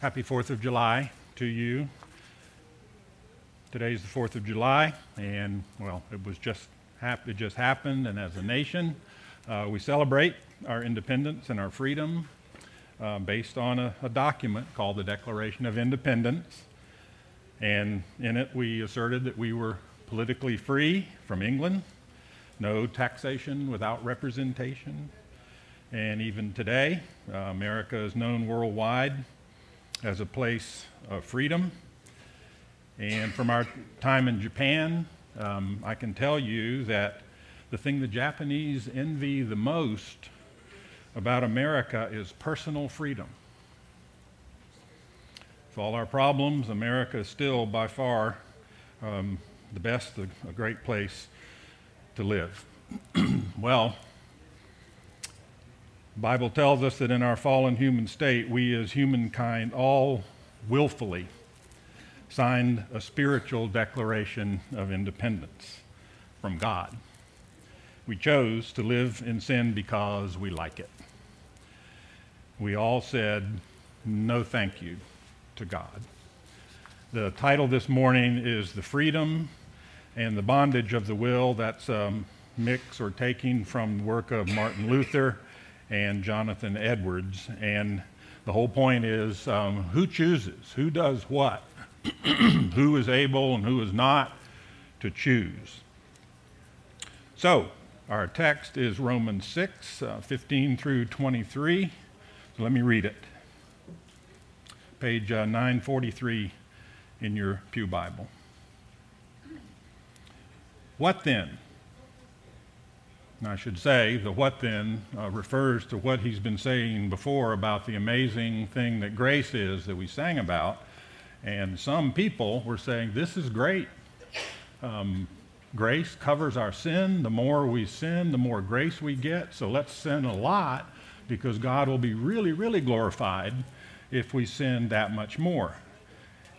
Happy 4th of July to you. Today's the 4th of July, and well, it was just hap- it just happened, and as a nation, uh, we celebrate our independence and our freedom uh, based on a, a document called the Declaration of Independence. And in it, we asserted that we were politically free from England, no taxation without representation. And even today, uh, America is known worldwide as a place of freedom. And from our time in Japan, um, I can tell you that the thing the Japanese envy the most about America is personal freedom. With all our problems, America is still by far um, the best, a, a great place to live. well, the Bible tells us that in our fallen human state, we as humankind all willfully signed a spiritual declaration of independence from God. We chose to live in sin because we like it. We all said, no thank you to God. The title this morning is The Freedom and the Bondage of the Will. That's a mix or taking from the work of Martin Luther and Jonathan Edwards. And the whole point is um, who chooses, who does what, who is able and who is not to choose. So, our text is Romans 6, uh, 15 through 23. So let me read it. Page uh, 943 in your Pew Bible. What then? I should say the what then uh, refers to what he's been saying before about the amazing thing that grace is that we sang about. And some people were saying, This is great. Um, grace covers our sin. The more we sin, the more grace we get. So let's sin a lot because God will be really, really glorified if we sin that much more.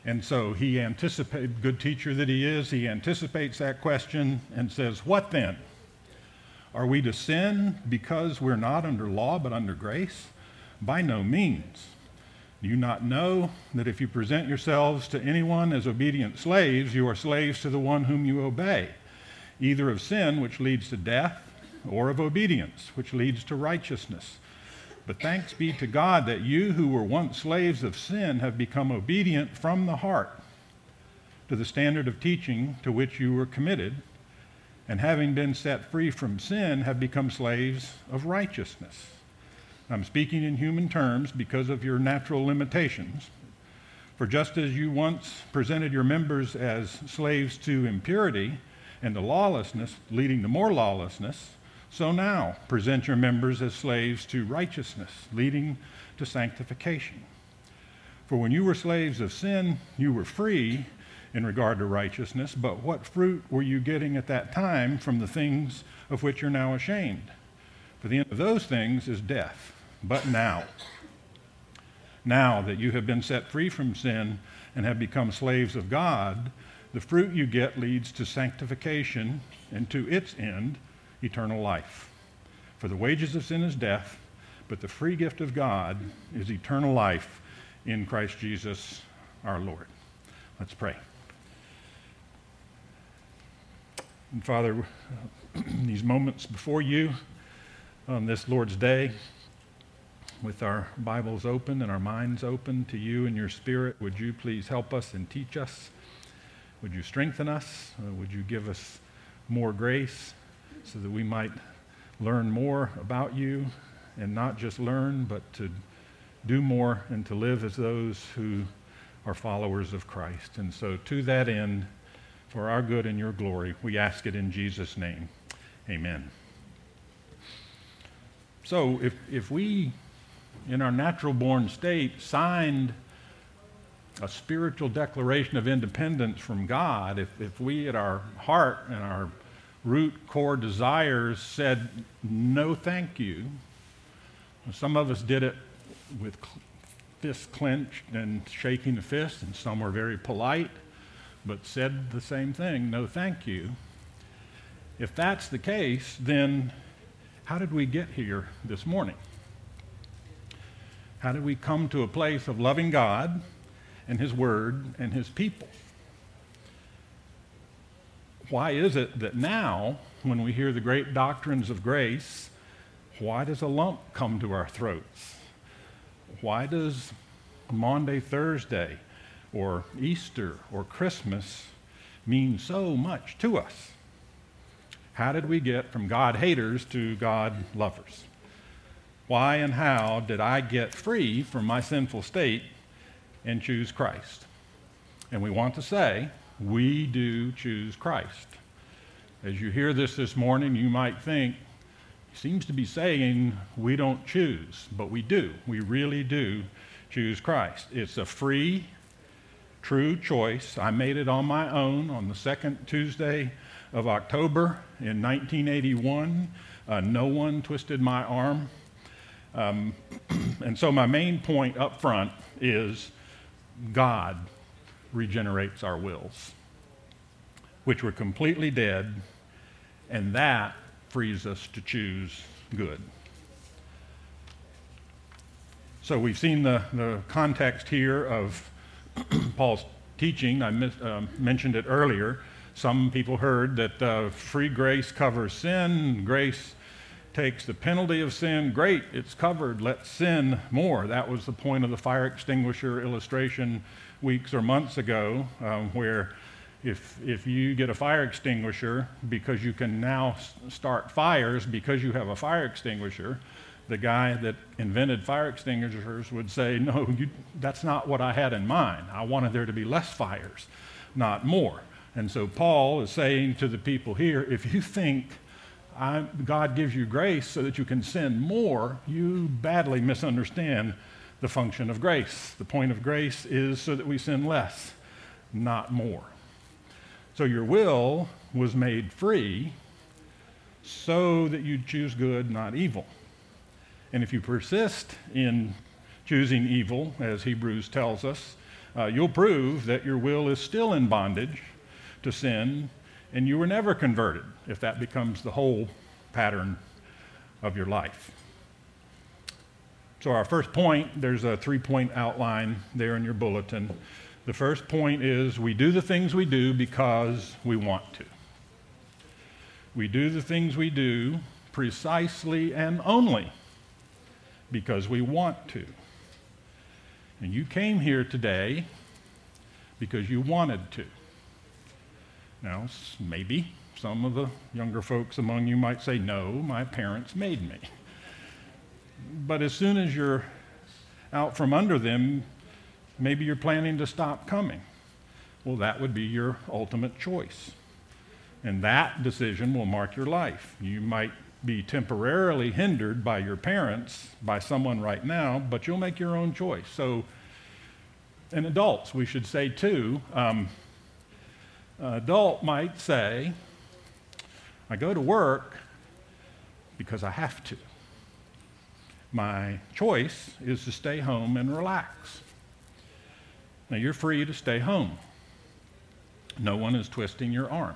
And so he anticipates, good teacher that he is, he anticipates that question and says, What then? Are we to sin because we're not under law but under grace? By no means. Do you not know that if you present yourselves to anyone as obedient slaves, you are slaves to the one whom you obey, either of sin, which leads to death, or of obedience, which leads to righteousness? But thanks be to God that you who were once slaves of sin have become obedient from the heart to the standard of teaching to which you were committed and having been set free from sin, have become slaves of righteousness. I'm speaking in human terms because of your natural limitations. For just as you once presented your members as slaves to impurity and to lawlessness, leading to more lawlessness, so now present your members as slaves to righteousness, leading to sanctification. For when you were slaves of sin, you were free in regard to righteousness, but what fruit were you getting at that time from the things of which you're now ashamed? For the end of those things is death. But now, now that you have been set free from sin and have become slaves of God, the fruit you get leads to sanctification and to its end, eternal life. For the wages of sin is death, but the free gift of God is eternal life in Christ Jesus our Lord. Let's pray. And Father, these moments before you on this Lord's Day, with our Bibles open and our minds open to you and your Spirit, would you please help us and teach us? Would you strengthen us? Uh, would you give us more grace so that we might learn more about you and not just learn, but to do more and to live as those who are followers of Christ? And so, to that end, for our good and your glory. We ask it in Jesus' name. Amen. So, if, if we, in our natural born state, signed a spiritual declaration of independence from God, if, if we at our heart and our root core desires said, no, thank you, some of us did it with fists clenched and shaking the fist, and some were very polite but said the same thing no, thank you. If that's the case, then how did we get here this morning? How did we come to a place of loving God and His Word and His people? Why is it that now, when we hear the great doctrines of grace, why does a lump come to our throats? Why does Maundy, Thursday, or Easter, or Christmas mean so much to us? How did we get from God haters to God lovers? Why and how did I get free from my sinful state and choose Christ? And we want to say, we do choose Christ. As you hear this this morning, you might think, he seems to be saying we don't choose, but we do. We really do choose Christ. It's a free, true choice. I made it on my own on the second Tuesday of October in 1981. Uh, no one twisted my arm. Um, and so, my main point up front is God regenerates our wills, which were completely dead, and that frees us to choose good. So, we've seen the, the context here of Paul's teaching. I mis- uh, mentioned it earlier. Some people heard that uh, free grace covers sin, grace takes the penalty of sin. Great, it's covered. Let's sin more. That was the point of the fire extinguisher illustration weeks or months ago, um, where if, if you get a fire extinguisher because you can now start fires because you have a fire extinguisher, the guy that invented fire extinguishers would say, No, you, that's not what I had in mind. I wanted there to be less fires, not more. And so Paul is saying to the people here if you think God gives you grace so that you can sin more, you badly misunderstand the function of grace. The point of grace is so that we sin less, not more. So your will was made free so that you choose good, not evil. And if you persist in choosing evil, as Hebrews tells us, uh, you'll prove that your will is still in bondage to sin, and you were never converted if that becomes the whole pattern of your life. So, our first point, there's a three point outline there in your bulletin. The first point is we do the things we do because we want to. We do the things we do precisely and only because we want to. And you came here today because you wanted to. Now, maybe some of the younger folks among you might say, No, my parents made me. But as soon as you're out from under them, maybe you're planning to stop coming. Well, that would be your ultimate choice. And that decision will mark your life. You might be temporarily hindered by your parents, by someone right now, but you'll make your own choice. So, and adults, we should say too, um, adult might say, I go to work because I have to. My choice is to stay home and relax. Now, you're free to stay home. No one is twisting your arm.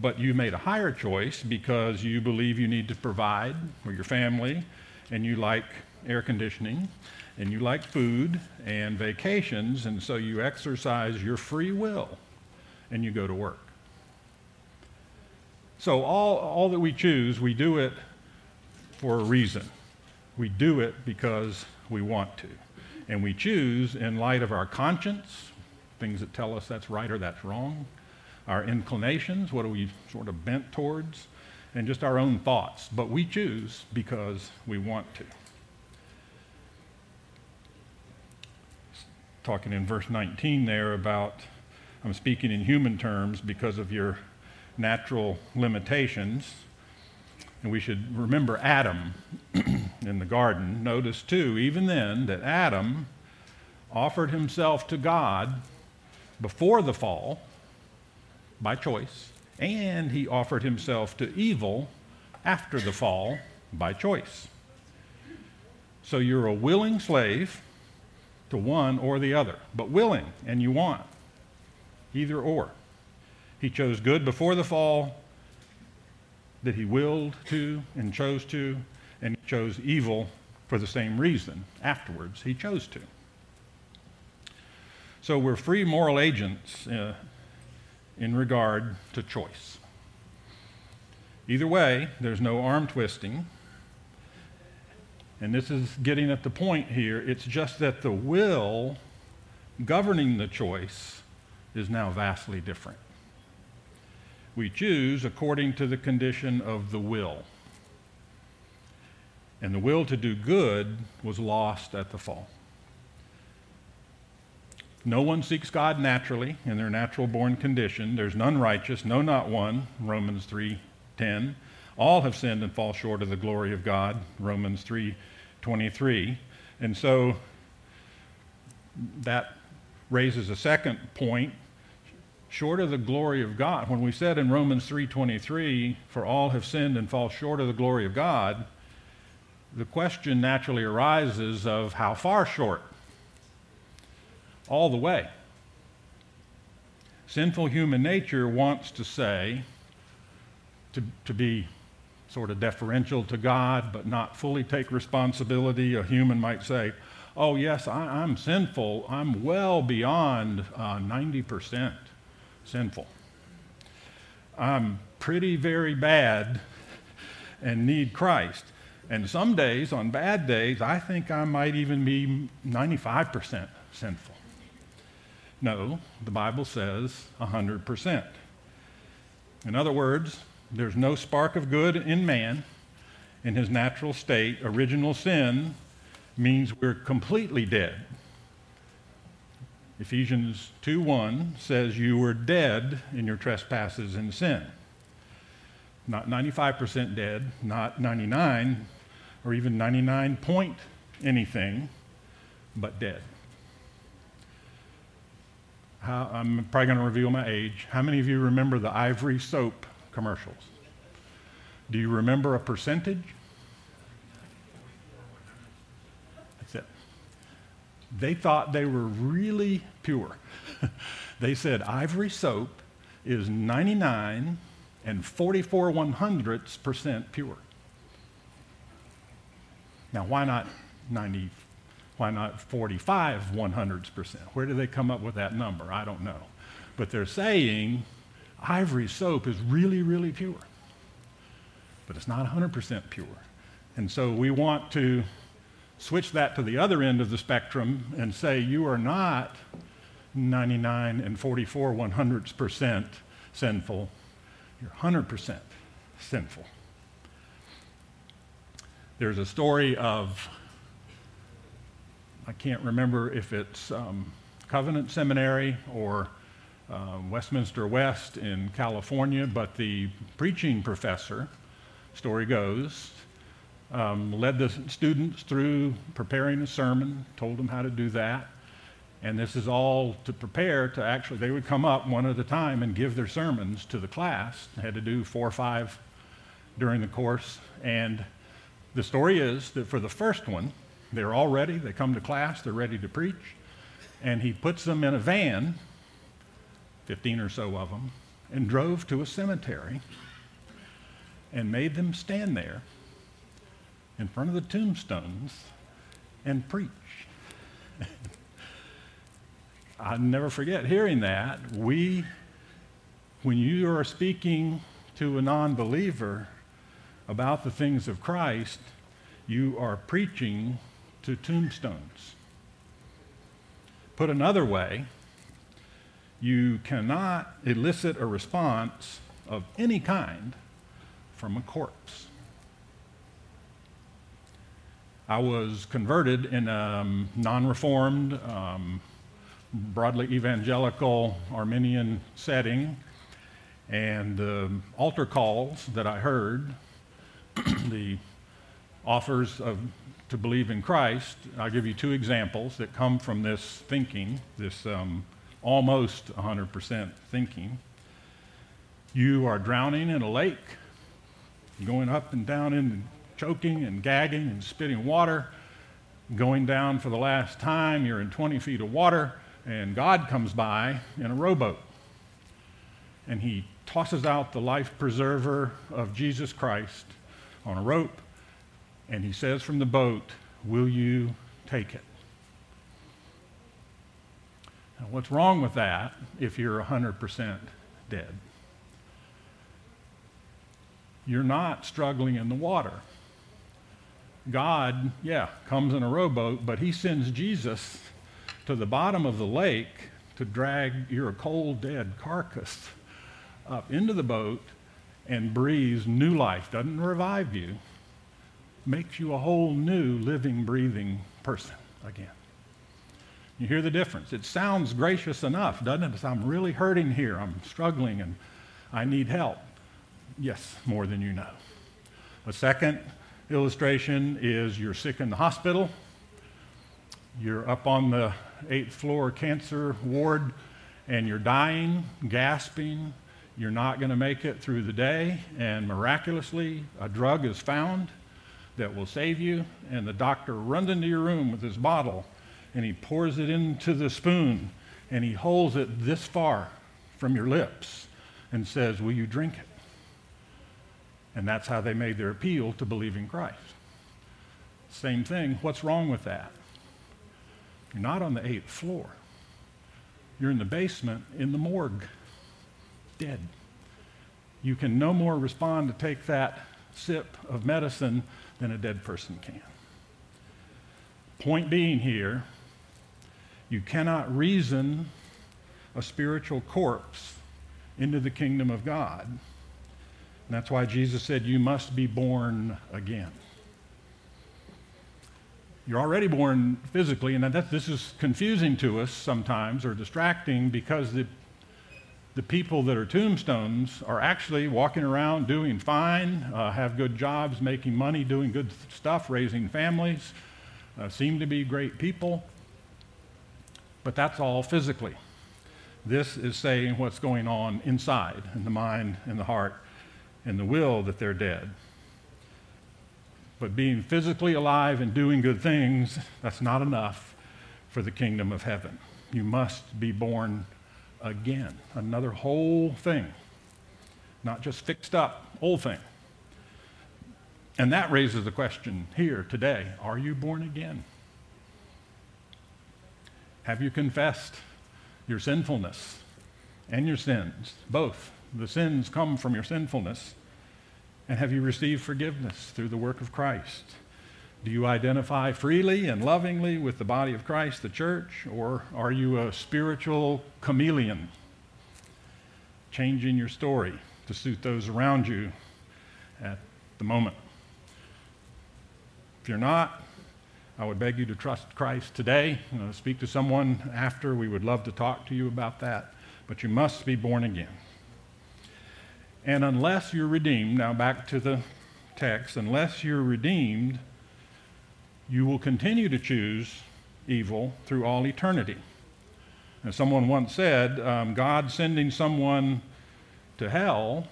But you made a higher choice because you believe you need to provide for your family and you like air conditioning and you like food and vacations, and so you exercise your free will and you go to work. So, all, all that we choose, we do it for a reason. We do it because we want to. And we choose in light of our conscience, things that tell us that's right or that's wrong, our inclinations, what are we sort of bent towards, and just our own thoughts. But we choose because we want to. Talking in verse 19 there about, I'm speaking in human terms because of your natural limitations. And we should remember Adam in the garden. Notice, too, even then, that Adam offered himself to God before the fall by choice, and he offered himself to evil after the fall by choice. So you're a willing slave to one or the other, but willing, and you want either or. He chose good before the fall, that he willed to and chose to, and he chose evil for the same reason afterwards. He chose to. So we're free moral agents uh, in regard to choice. Either way, there's no arm twisting. And this is getting at the point here. It's just that the will governing the choice is now vastly different. We choose according to the condition of the will. And the will to do good was lost at the fall. No one seeks God naturally in their natural born condition. There's none righteous, no, not one. Romans 3:10. All have sinned and fall short of the glory of God. Romans 3:23. And so that raises a second point. Short of the glory of God, when we said in Romans 3:23, "For all have sinned and fall short of the glory of God," the question naturally arises of how far short? All the way. Sinful human nature wants to say, to, to be sort of deferential to God, but not fully take responsibility. A human might say, Oh, yes, I, am sinful. I'm well beyond uh, 90% sinful. I'm pretty, very bad and need Christ. And some days, on bad days, I think I might even be 95% sinful. No, the Bible says 100%. In other words, there's no spark of good in man in his natural state. Original sin means we're completely dead. Ephesians 2:1 says you were dead in your trespasses and sin. Not 95% dead, not 99 or even 99 point anything, but dead. How, I'm probably going to reveal my age. How many of you remember the Ivory soap commercials? Do you remember a percentage? That's it. they thought they were really pure. they said ivory soap is 99 and 44 one hundredths percent pure. Now, why not 90? Why not 45 one hundredths percent? Where do they come up with that number? I don't know. But they're saying ivory soap is really, really pure. But it's not 100% pure. And so we want to switch that to the other end of the spectrum and say you are not 99 and 44 one hundredths percent sinful, you're 100% sinful. There's a story of, I can't remember if it's um, Covenant Seminary or uh, Westminster West in California, but the preaching professor, story goes, um, led the students through preparing a sermon, told them how to do that. And this is all to prepare to actually, they would come up one at a time and give their sermons to the class. They had to do four or five during the course. And the story is that for the first one, they're all ready. They come to class, they're ready to preach. And he puts them in a van, 15 or so of them, and drove to a cemetery and made them stand there in front of the tombstones and preach. I'll never forget hearing that. We, when you are speaking to a non believer about the things of Christ, you are preaching to tombstones. Put another way, you cannot elicit a response of any kind from a corpse. I was converted in a um, non reformed, um, broadly evangelical Arminian setting, and the altar calls that I heard, the offers of, to believe in Christ, I'll give you two examples that come from this thinking, this um, almost 100% thinking. You are drowning in a lake, going up and down in choking and gagging and spitting water, going down for the last time. You're in 20 feet of water, and God comes by in a rowboat. And he tosses out the life preserver of Jesus Christ on a rope, and he says from the boat, Will you take it? Now, what's wrong with that if you're 100% dead? You're not struggling in the water. God, yeah, comes in a rowboat, but he sends Jesus to the bottom of the lake to drag your cold, dead carcass up into the boat and breathes new life. Doesn't revive you, makes you a whole new, living, breathing person again. You hear the difference. It sounds gracious enough, doesn't it? I'm really hurting here. I'm struggling and I need help. Yes, more than you know. A second illustration is you're sick in the hospital. You're up on the eighth floor cancer ward and you're dying, gasping. You're not going to make it through the day, and miraculously, a drug is found that will save you. And the doctor runs into your room with his bottle and he pours it into the spoon and he holds it this far from your lips and says, Will you drink it? And that's how they made their appeal to believing Christ. Same thing. What's wrong with that? You're not on the eighth floor. You're in the basement in the morgue, dead. You can no more respond to take that sip of medicine than a dead person can. Point being here, you cannot reason a spiritual corpse into the kingdom of God. And that's why Jesus said, You must be born again. You're already born physically, and that, this is confusing to us sometimes or distracting because the, the people that are tombstones are actually walking around doing fine, uh, have good jobs, making money, doing good stuff, raising families, uh, seem to be great people. But that's all physically. This is saying what's going on inside, in the mind, in the heart, in the will that they're dead. But being physically alive and doing good things, that's not enough for the kingdom of heaven. You must be born again. Another whole thing, not just fixed up, old thing. And that raises the question here today are you born again? Have you confessed your sinfulness and your sins? Both. The sins come from your sinfulness. And have you received forgiveness through the work of Christ? Do you identify freely and lovingly with the body of Christ, the church, or are you a spiritual chameleon, changing your story to suit those around you at the moment? If you're not, I would beg you to trust Christ today. Uh, speak to someone after. We would love to talk to you about that. But you must be born again. And unless you're redeemed, now back to the text, unless you're redeemed, you will continue to choose evil through all eternity. As someone once said, um, God sending someone to hell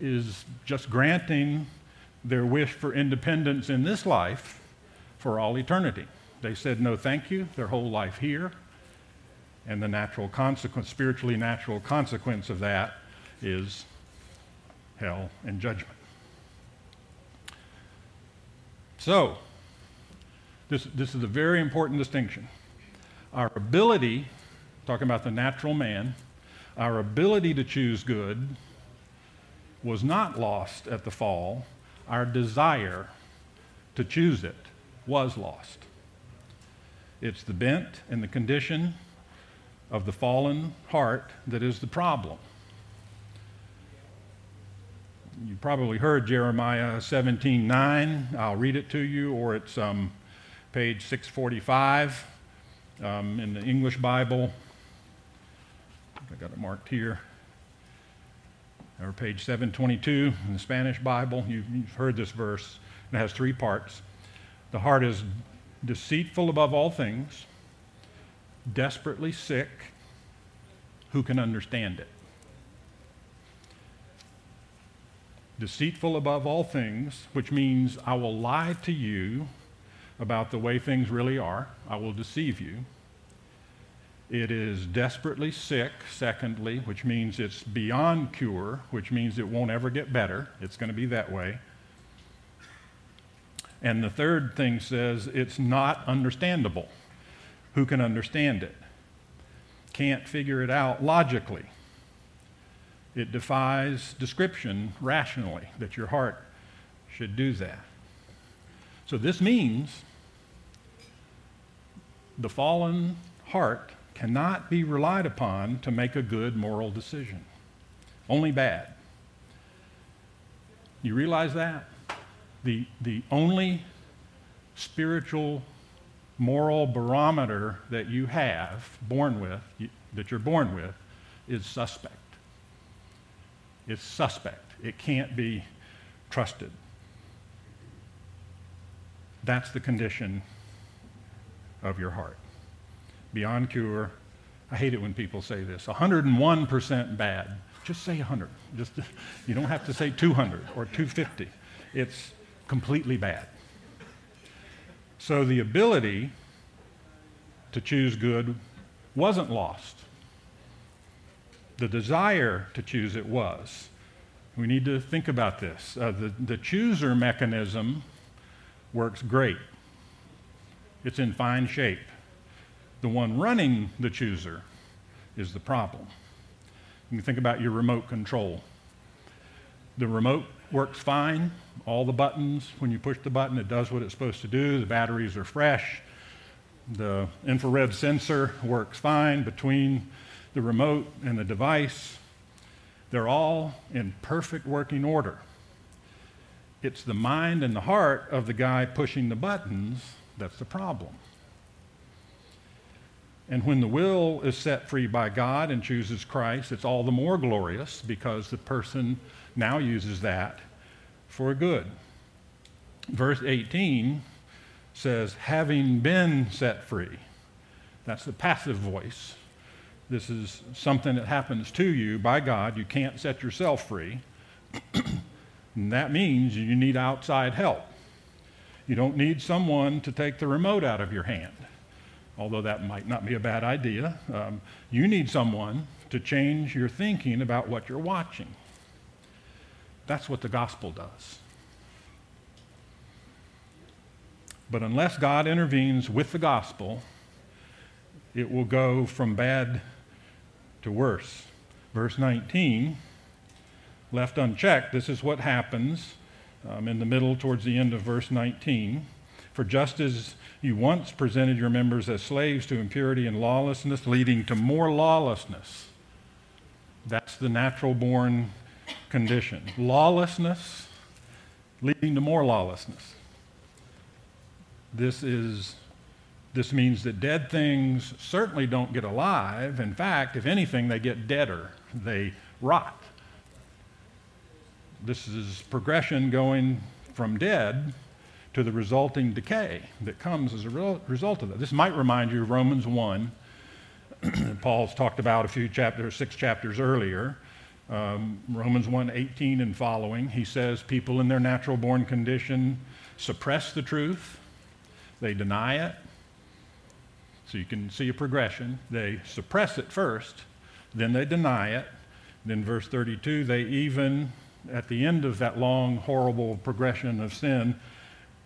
is just granting their wish for independence in this life for all eternity. They said no thank you their whole life here. And the natural consequence, spiritually natural consequence of that is hell and judgment. So, this, this is a very important distinction. Our ability, talking about the natural man, our ability to choose good was not lost at the fall. Our desire to choose it was lost. It's the bent and the condition of the fallen heart that is the problem. You probably heard Jeremiah 17:9. I'll read it to you, or it's um, page 645 um, in the English Bible. I got it marked here. Or page 722 in the Spanish Bible. You've, you've heard this verse. It has three parts. The heart is deceitful above all things, desperately sick. Who can understand it? Deceitful above all things, which means I will lie to you about the way things really are. I will deceive you. It is desperately sick, secondly, which means it's beyond cure, which means it won't ever get better. It's going to be that way And the third thing says it's not understandable. Who can understand it? Can't figure it out logically. It defies description rationally that your heart should do that. So this means the fallen heart cannot be relied upon to make a good moral decision, only bad. You realize that? The, the only spiritual moral barometer that you have, born with, you, that you're born with, is suspect. It's suspect. It can't be trusted. That's the condition of your heart. Beyond cure. I hate it when people say this 101% bad. Just say 100. Just, you don't have to say 200 or 250. It's completely bad. So the ability to choose good wasn't lost. The desire to choose it was. We need to think about this. Uh, the, the chooser mechanism works great, it's in fine shape. The one running the chooser is the problem. You think about your remote control. The remote works fine. All the buttons, when you push the button, it does what it's supposed to do. The batteries are fresh. The infrared sensor works fine between the remote and the device. They're all in perfect working order. It's the mind and the heart of the guy pushing the buttons that's the problem. And when the will is set free by God and chooses Christ, it's all the more glorious because the person now uses that for good. Verse 18 says, having been set free. That's the passive voice. This is something that happens to you by God. You can't set yourself free. and that means you need outside help. You don't need someone to take the remote out of your hand, although that might not be a bad idea. Um, you need someone to change your thinking about what you're watching. That's what the gospel does. But unless God intervenes with the gospel, it will go from bad to worse. Verse 19, left unchecked, this is what happens um, in the middle towards the end of verse 19. For just as you once presented your members as slaves to impurity and lawlessness, leading to more lawlessness, that's the natural born condition. Lawlessness leading to more lawlessness. This is this means that dead things certainly don't get alive. In fact, if anything, they get deader. They rot. This is progression going from dead to the resulting decay that comes as a result of that. This might remind you of Romans 1. Paul's talked about a few chapters, six chapters earlier. Um, Romans 1 18 and following, he says people in their natural born condition suppress the truth they deny it. So you can see a progression. They suppress it first, then they deny it. Then, verse 32, they even, at the end of that long, horrible progression of sin,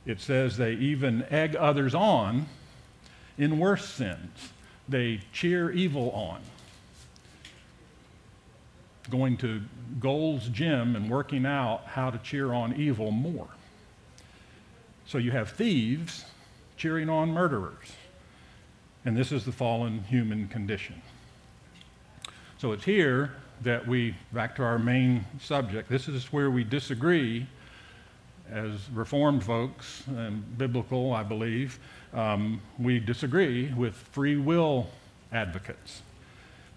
it says they even egg others on in worse sins. They cheer evil on. Going to Gold's Gym and working out how to cheer on evil more. So you have thieves cheering on murderers. And this is the fallen human condition. So it's here that we, back to our main subject, this is where we disagree as Reformed folks, and biblical, I believe, um, we disagree with free will advocates.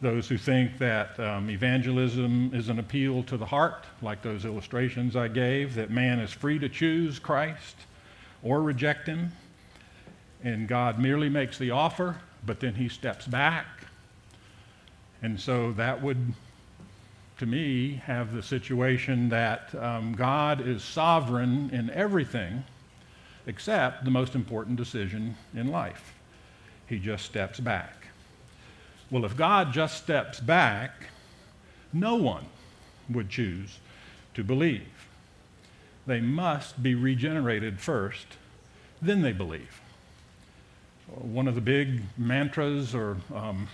Those who think that um, evangelism is an appeal to the heart, like those illustrations I gave, that man is free to choose Christ or reject him, and God merely makes the offer, but then he steps back. And so that would, to me, have the situation that um, God is sovereign in everything except the most important decision in life. He just steps back. Well, if God just steps back, no one would choose to believe. They must be regenerated first then they believe. One of the big mantras or um,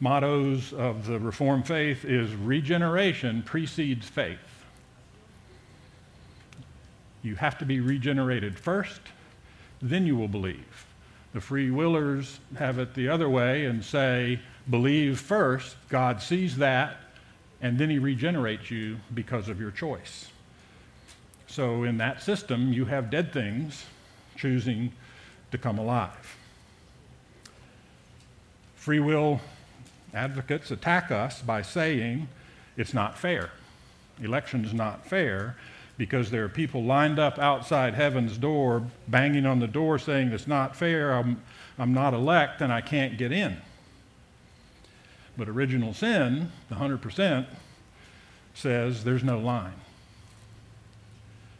mottos of the Reformed faith is regeneration precedes faith. You have to be regenerated first, then you will believe. The free willers have it the other way and say, believe first, God sees that, and then he regenerates you because of your choice. So, in that system, you have dead things choosing to come alive. Free will advocates attack us by saying it's not fair. Election's not fair because there are people lined up outside heaven's door, banging on the door, saying it's not fair, I'm, I'm not elect, and I can't get in. But original sin, the 100%, says there's no line.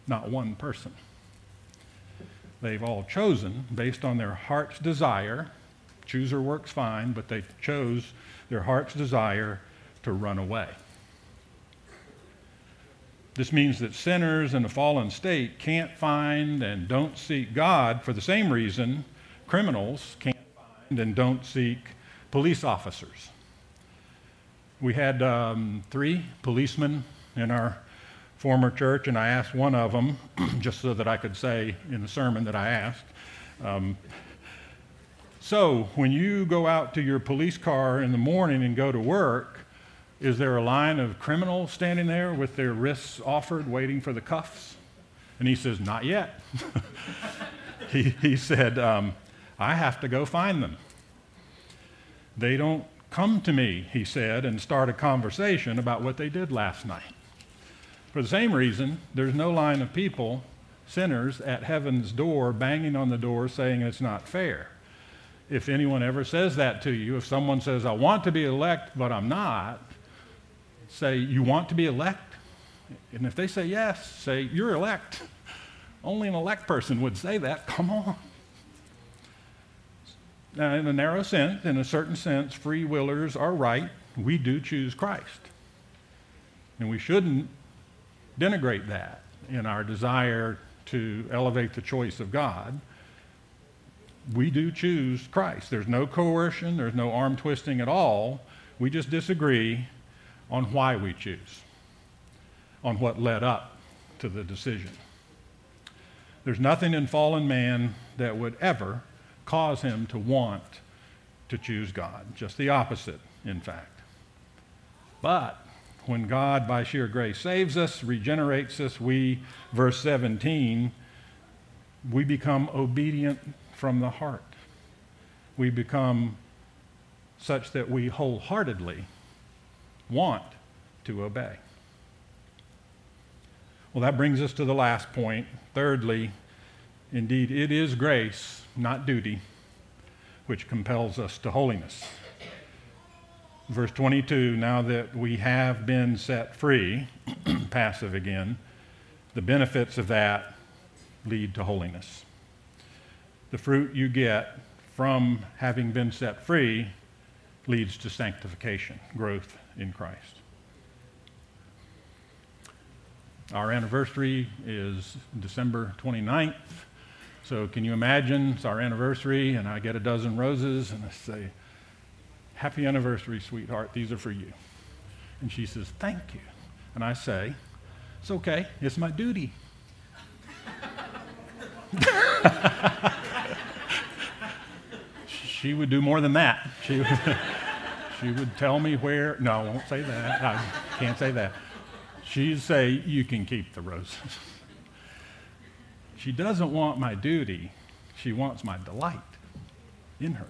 Not one person. They've all chosen based on their heart's desire. Chooser works fine, but they chose their heart's desire to run away. This means that sinners in a fallen state can't find and don't seek God for the same reason criminals can't find and don't seek police officers. We had um, three policemen in our former church, and I asked one of them, just so that I could say in the sermon that I asked. Um, so, when you go out to your police car in the morning and go to work, is there a line of criminals standing there with their wrists offered, waiting for the cuffs? And he says, Not yet. he, he said, um, I have to go find them. They don't come to me, he said, and start a conversation about what they did last night. For the same reason, there's no line of people, sinners, at heaven's door banging on the door saying it's not fair. If anyone ever says that to you, if someone says, I want to be elect, but I'm not, say, You want to be elect? And if they say yes, say, You're elect. Only an elect person would say that. Come on. Now, in a narrow sense, in a certain sense, free willers are right. We do choose Christ. And we shouldn't denigrate that in our desire to elevate the choice of God. We do choose Christ. There's no coercion, there's no arm twisting at all. We just disagree on why we choose, on what led up to the decision. There's nothing in fallen man that would ever cause him to want to choose God. Just the opposite, in fact. But when God, by sheer grace, saves us, regenerates us, we, verse 17, we become obedient from the heart. We become such that we wholeheartedly want to obey. Well, that brings us to the last point. Thirdly, indeed, it is grace, not duty, which compels us to holiness. Verse 22 now that we have been set free, passive again, the benefits of that lead to holiness. The fruit you get from having been set free leads to sanctification, growth in Christ. Our anniversary is December 29th. So, can you imagine it's our anniversary, and I get a dozen roses, and I say, Happy anniversary, sweetheart. These are for you. And she says, Thank you. And I say, It's okay. It's my duty. she would do more than that. She would, she would tell me where. No, I won't say that. I can't say that. She'd say, You can keep the roses. She doesn't want my duty, she wants my delight in her.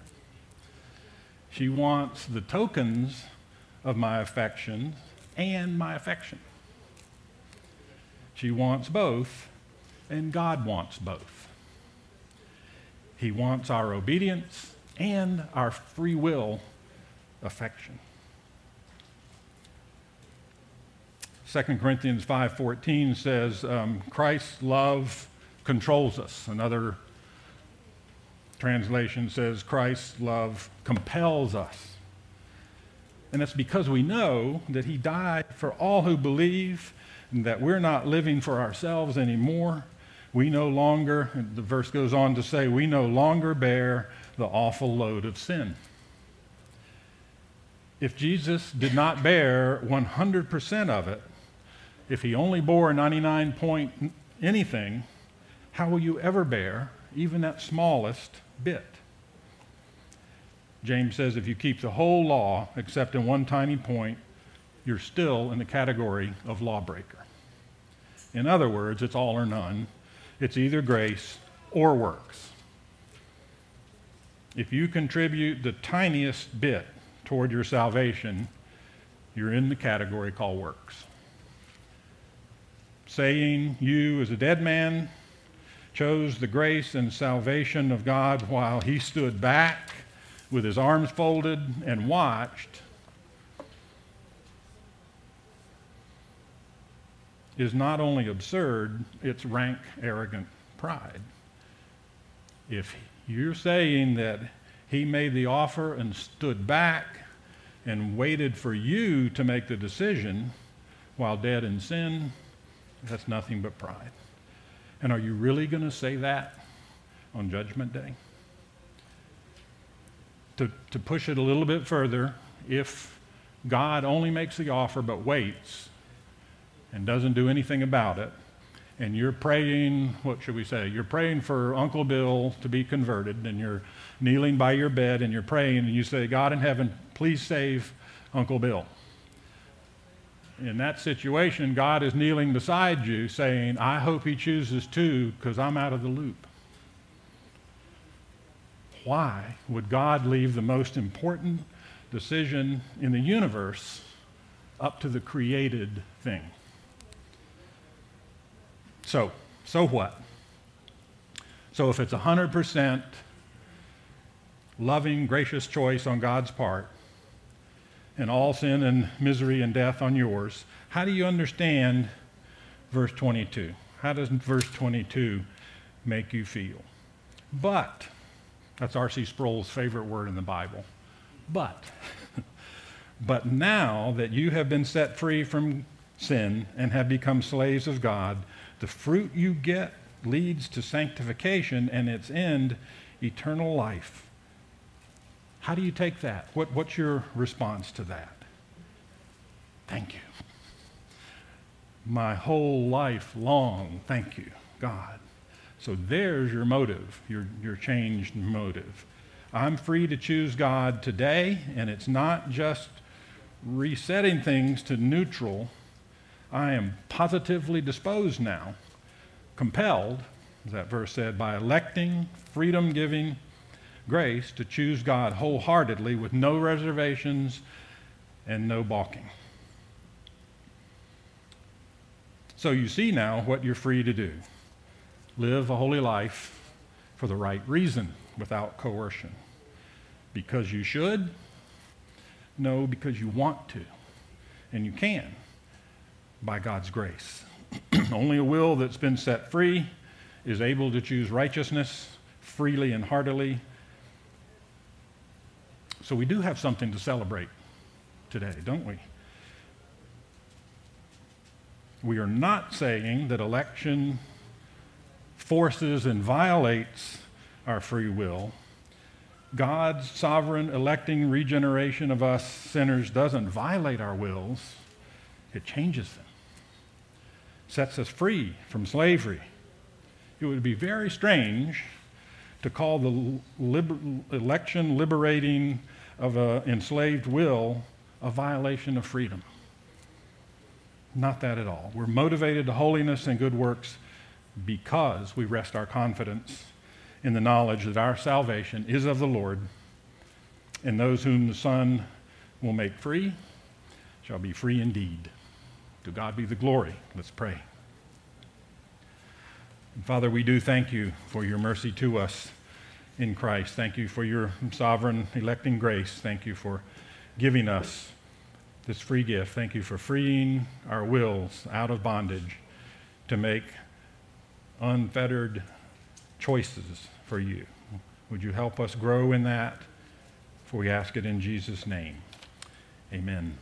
She wants the tokens of my affections and my affection. She wants both, and God wants both. He wants our obedience and our free will affection. 2 Corinthians 5:14 says um, Christ's love controls us. Another translation says Christ's love compels us. And it's because we know that he died for all who believe and that we're not living for ourselves anymore. we no longer, the verse goes on to say, we no longer bear the awful load of sin. If Jesus did not bear 100% of it, if he only bore 99 point anything, how will you ever bear even that smallest bit? James says if you keep the whole law except in one tiny point, you're still in the category of lawbreaker. In other words, it's all or none. It's either grace or works. If you contribute the tiniest bit toward your salvation, you're in the category called works. Saying you, as a dead man, chose the grace and salvation of God while he stood back with his arms folded and watched is not only absurd, it's rank, arrogant pride. If you're saying that he made the offer and stood back and waited for you to make the decision while dead in sin, that's nothing but pride. And are you really going to say that on Judgment Day? To, to push it a little bit further, if God only makes the offer but waits and doesn't do anything about it, and you're praying, what should we say? You're praying for Uncle Bill to be converted, and you're kneeling by your bed and you're praying, and you say, God in heaven, please save Uncle Bill. In that situation, God is kneeling beside you saying, I hope he chooses to because I'm out of the loop. Why would God leave the most important decision in the universe up to the created thing? So, so what? So if it's 100% loving, gracious choice on God's part, and all sin and misery and death on yours, how do you understand verse 22? How does verse 22 make you feel? But, that's R.C. Sproul's favorite word in the Bible. But, but now that you have been set free from sin and have become slaves of God, the fruit you get leads to sanctification and its end, eternal life. How do you take that? What, what's your response to that? Thank you. My whole life long, thank you, God. So there's your motive, your, your changed motive. I'm free to choose God today, and it's not just resetting things to neutral I am positively disposed now, compelled, as that verse said, by electing, freedom giving grace to choose God wholeheartedly with no reservations and no balking. So you see now what you're free to do live a holy life for the right reason without coercion. Because you should? No, because you want to. And you can by God's grace. Only a will that's been set free is able to choose righteousness freely and heartily. So we do have something to celebrate today, don't we? We are not saying that election forces and violates our free will. God's sovereign electing regeneration of us sinners doesn't violate our wills, it changes them sets us free from slavery. It would be very strange to call the liber- election liberating of an enslaved will a violation of freedom. Not that at all. We're motivated to holiness and good works because we rest our confidence in the knowledge that our salvation is of the Lord, and those whom the Son will make free shall be free indeed. To God be the glory. Let's pray. Father, we do thank you for your mercy to us in Christ. Thank you for your sovereign electing grace. Thank you for giving us this free gift. Thank you for freeing our wills out of bondage to make unfettered choices for you. Would you help us grow in that? For we ask it in Jesus' name. Amen.